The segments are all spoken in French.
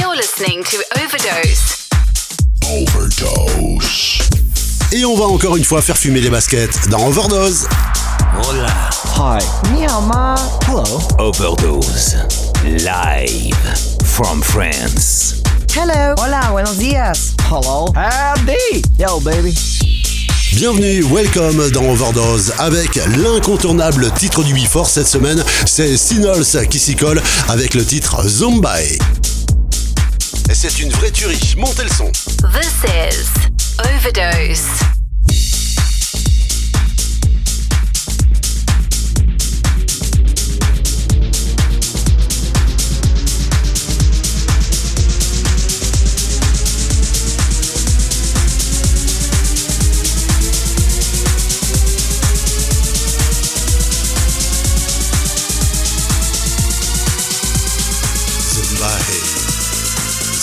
You're listening to Overdose. Overdose. Et on va encore une fois faire fumer les baskets dans Overdose. Hola. Hi. Meow Ma. Hello. Overdose. Live from France. Hello. Hola, buenos días. Hello. Howdy. Yo, baby. Bienvenue, welcome dans Overdose avec l'incontournable titre du Before cette semaine, c'est Sinols qui s'y colle avec le titre Zumbai. Et c'est une vraie tuerie, montez le son. This is Overdose.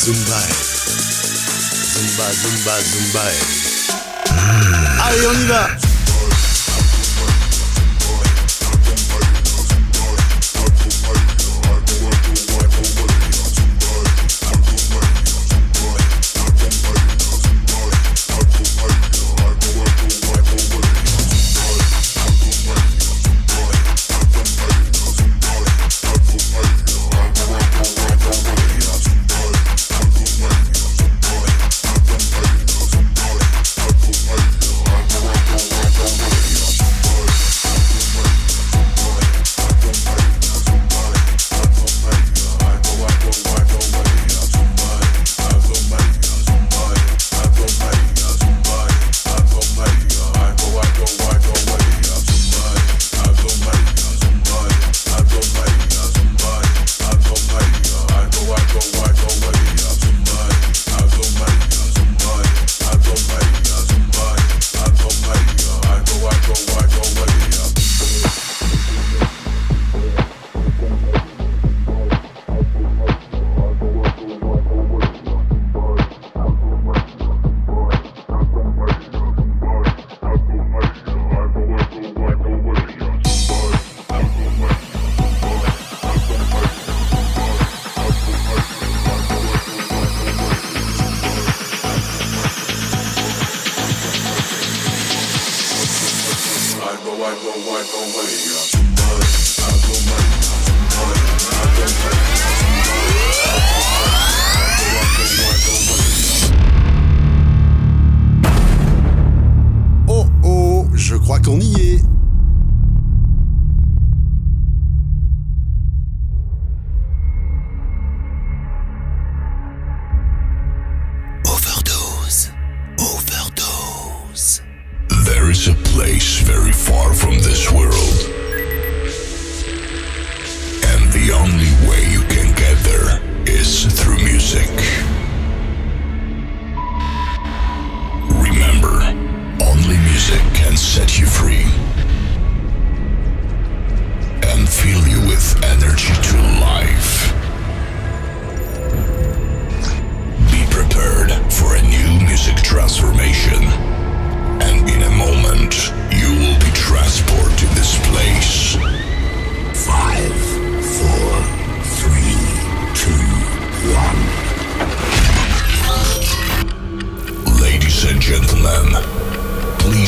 zumbae, zumba zumba zumbae. 아 연이다.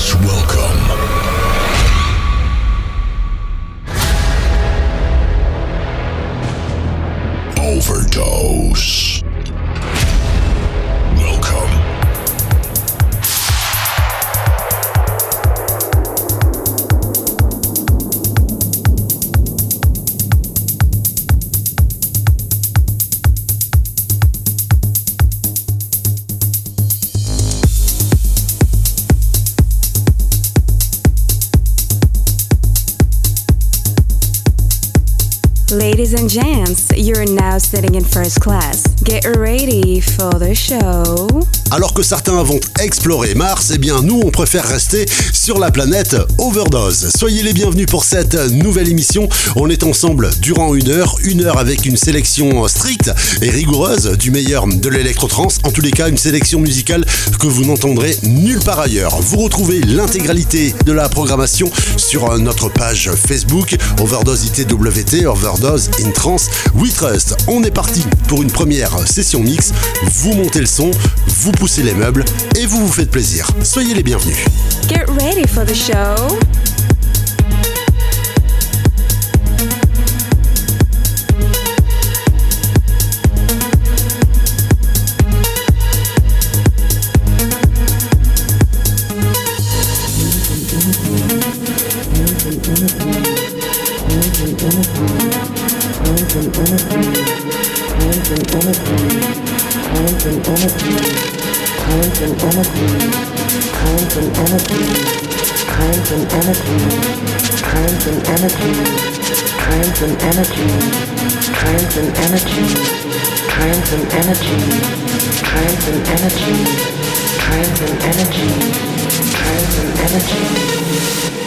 Please welcome. And gents, you're now sitting in first class. Get ready for the show. Alors que certains vont explorer Mars, eh bien nous on préfère rester sur la planète Overdose. Soyez les bienvenus pour cette nouvelle émission. On est ensemble durant une heure, une heure avec une sélection stricte et rigoureuse du meilleur de l'électro-trance. En tous les cas, une sélection musicale que vous n'entendrez nulle part ailleurs. Vous retrouvez l'intégralité de la programmation sur notre page Facebook Overdose ITWT, Overdose in Trance We Trust. On est parti pour une première session mix. Vous montez le son, vous poussez les meubles et vous vous faites plaisir. Soyez les bienvenus. Get ready for the show. energy, trance and energy, trance and energy, trance and energy, trance and energy, trance and energy, trance and energy, trance and energy.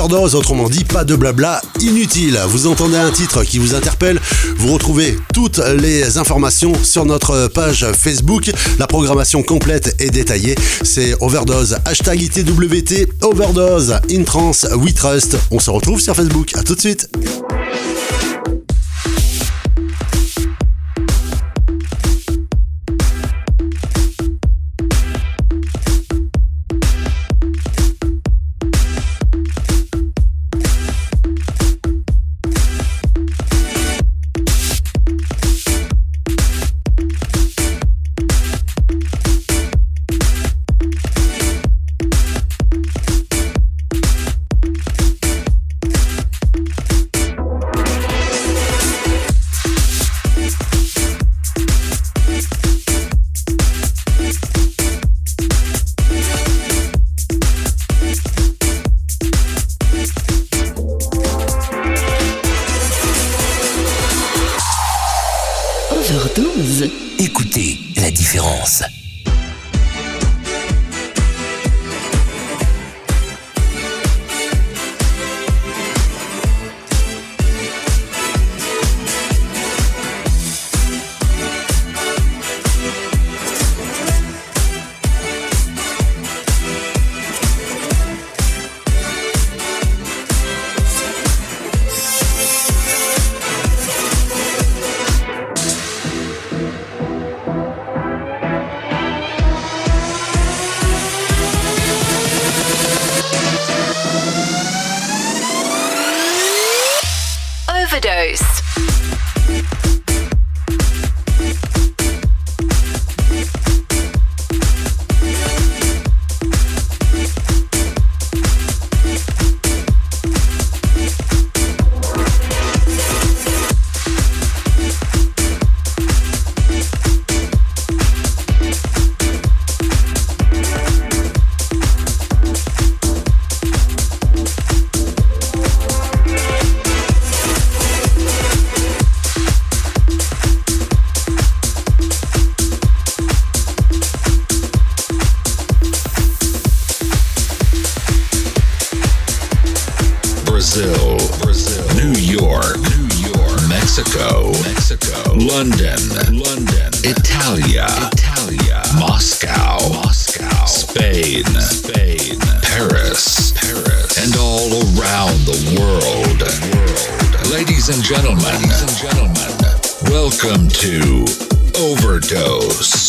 Overdose, autrement dit pas de blabla inutile. Vous entendez un titre qui vous interpelle, vous retrouvez toutes les informations sur notre page Facebook. La programmation complète est détaillée. C'est Overdose, hashtag ITWT, Overdose, in trance, we trust. On se retrouve sur Facebook. À tout de suite. London, Italia, Italia, Moscow, Moscow, Spain, Spain, Paris, Paris, and all around the world. world. Ladies and gentlemen, ladies and gentlemen, welcome to Overdose.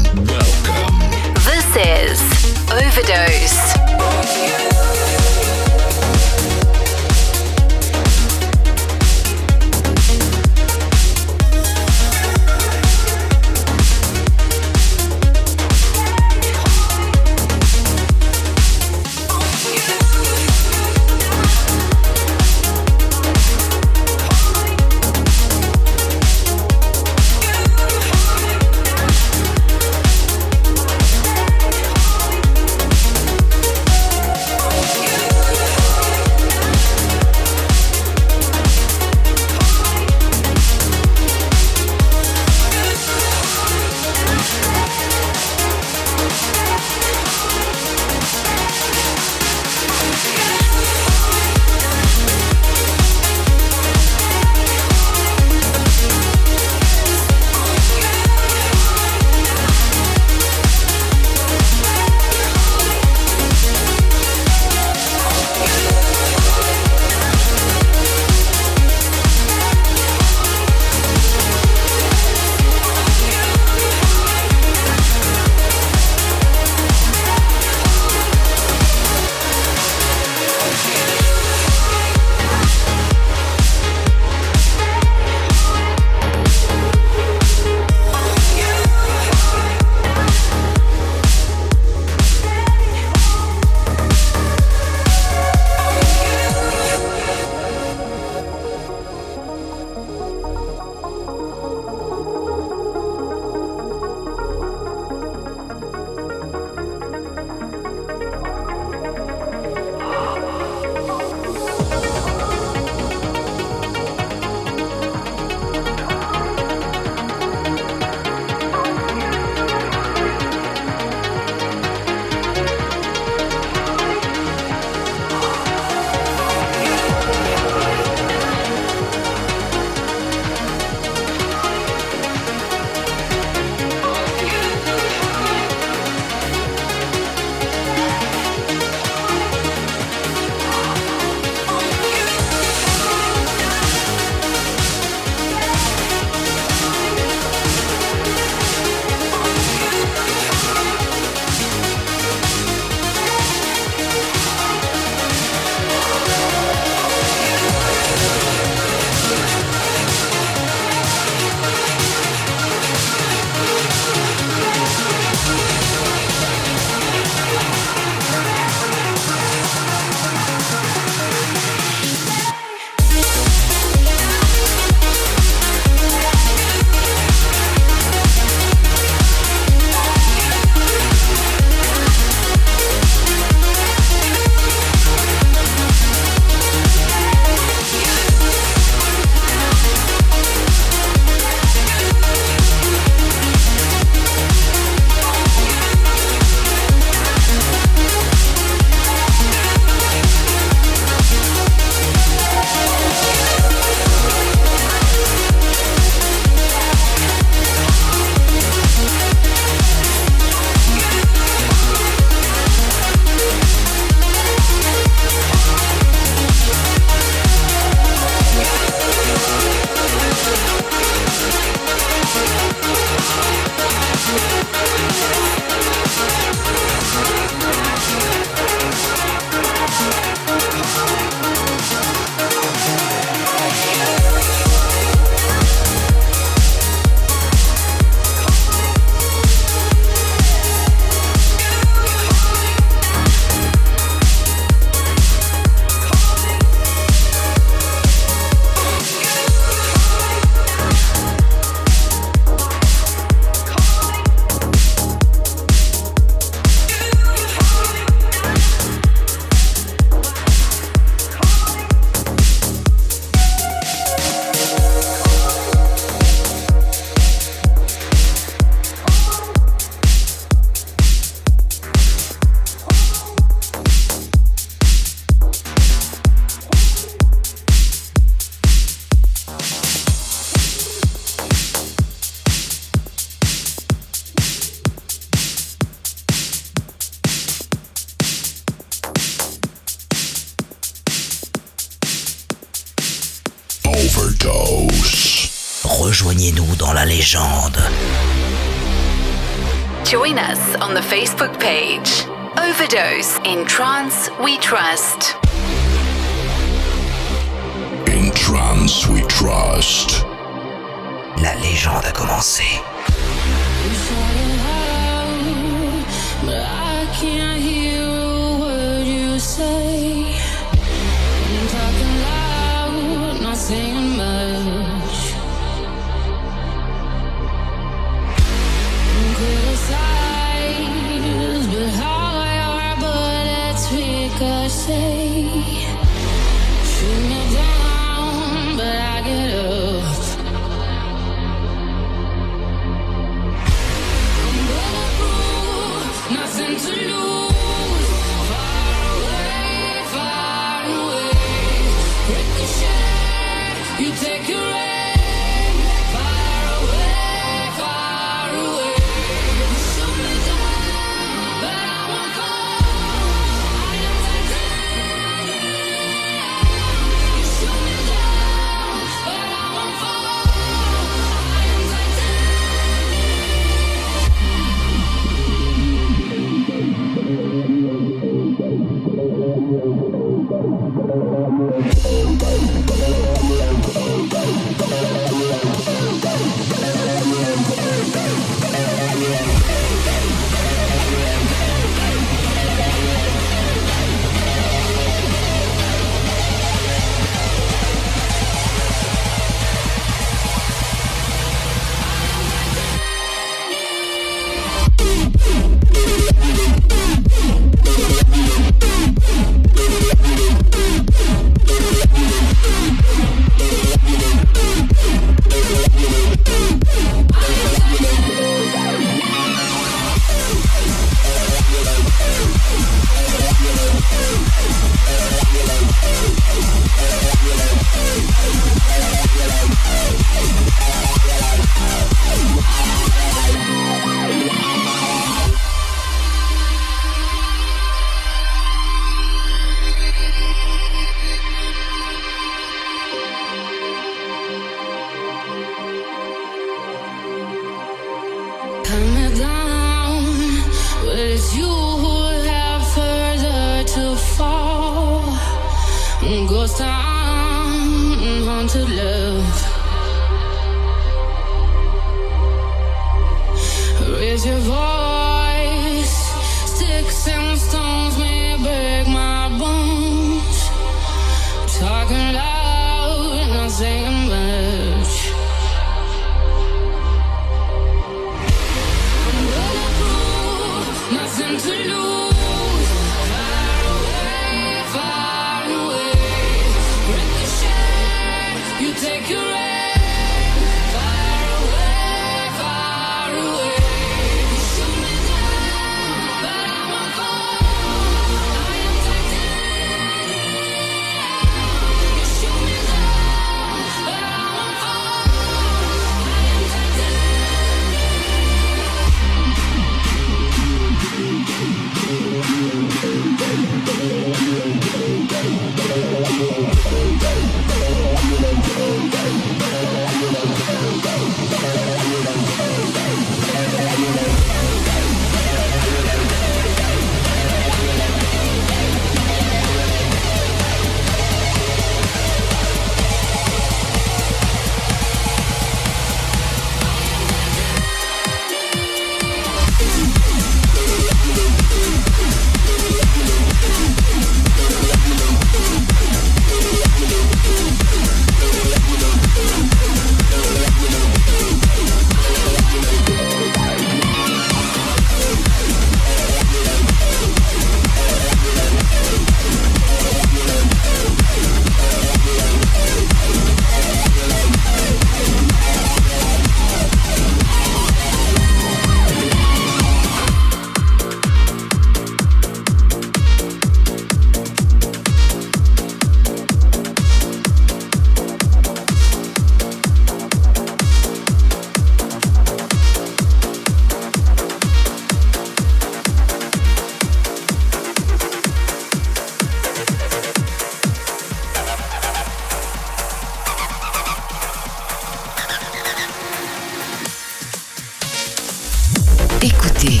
Écoutez.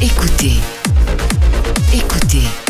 Écoutez. Écoutez.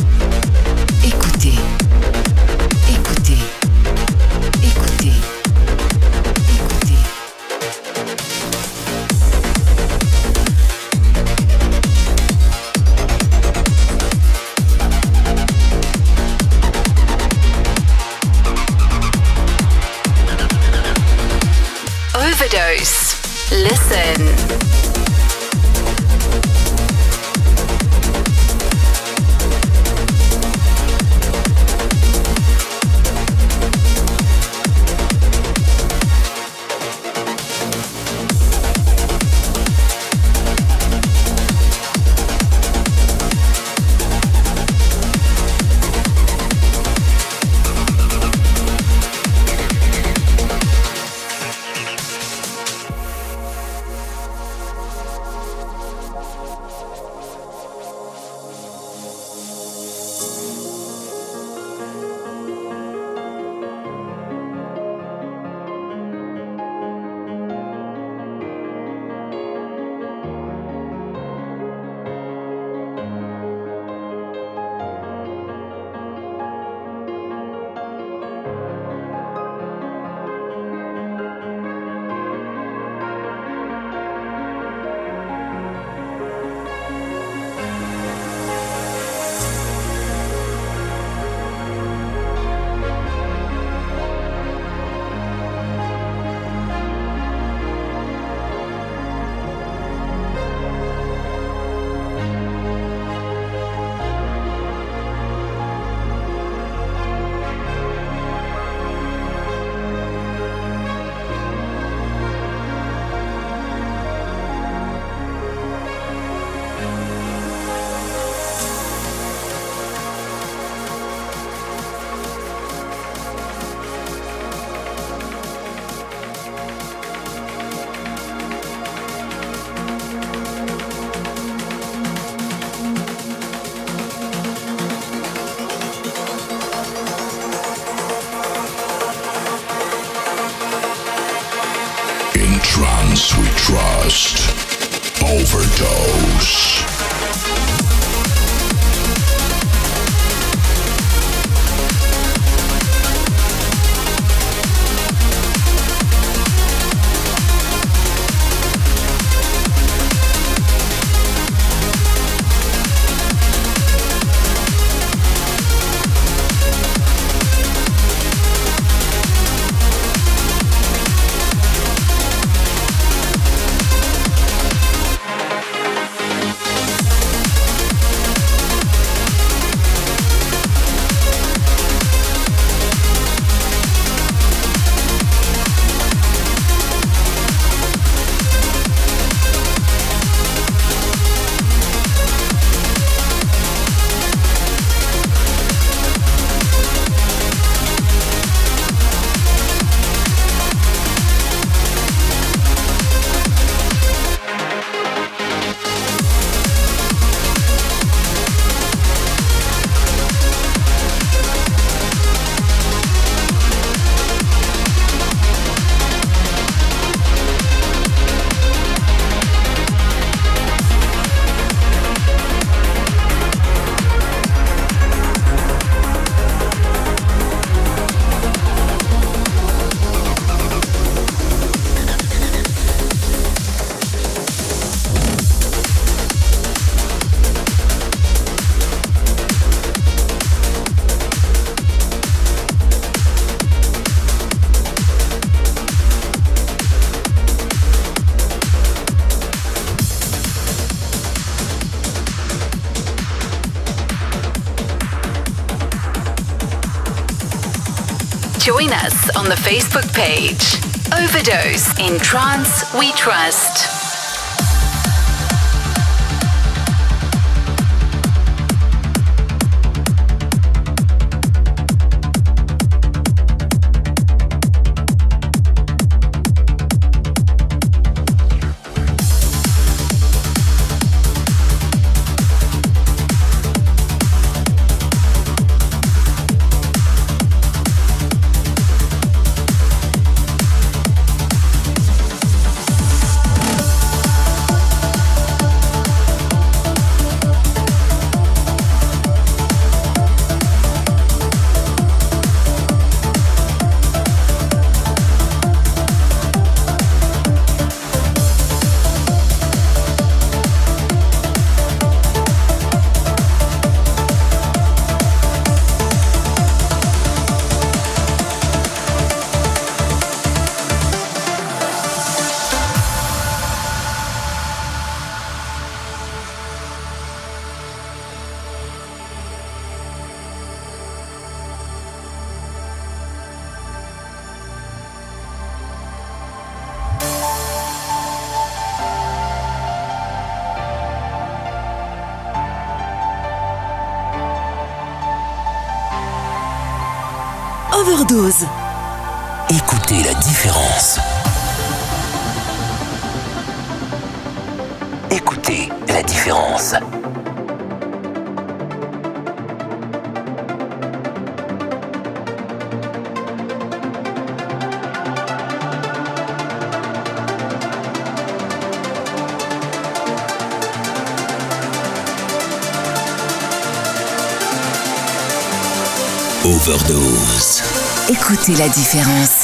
In Trance We Trust. Overdose. Écoutez la différence. Écoutez la différence. Overdose. Écoutez la différence.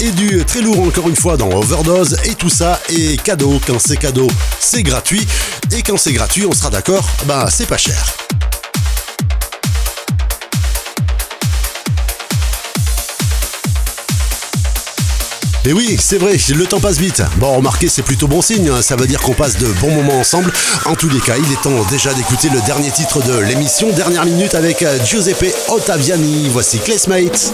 Et du très lourd encore une fois dans Overdose et tout ça est cadeau. Quand c'est cadeau, c'est gratuit et quand c'est gratuit, on sera d'accord, bah c'est pas cher. Et oui, c'est vrai, le temps passe vite. Bon, remarquez, c'est plutôt bon signe, ça veut dire qu'on passe de bons moments ensemble. En tous les cas, il est temps déjà d'écouter le dernier titre de l'émission, dernière minute avec euh, Giuseppe Ottaviani. Voici Classmate.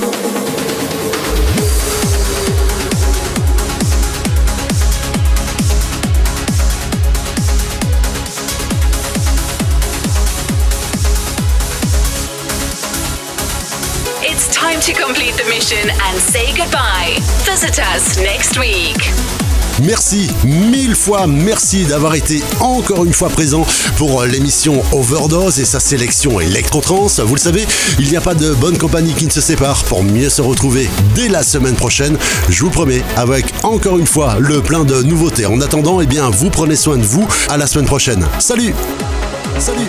Visit next week. Merci, mille fois merci d'avoir été encore une fois présent pour l'émission Overdose et sa sélection électro-trans. Vous le savez, il n'y a pas de bonne compagnie qui ne se sépare pour mieux se retrouver dès la semaine prochaine. Je vous promets, avec encore une fois le plein de nouveautés. En attendant, eh bien, vous prenez soin de vous. À la semaine prochaine. Salut Salut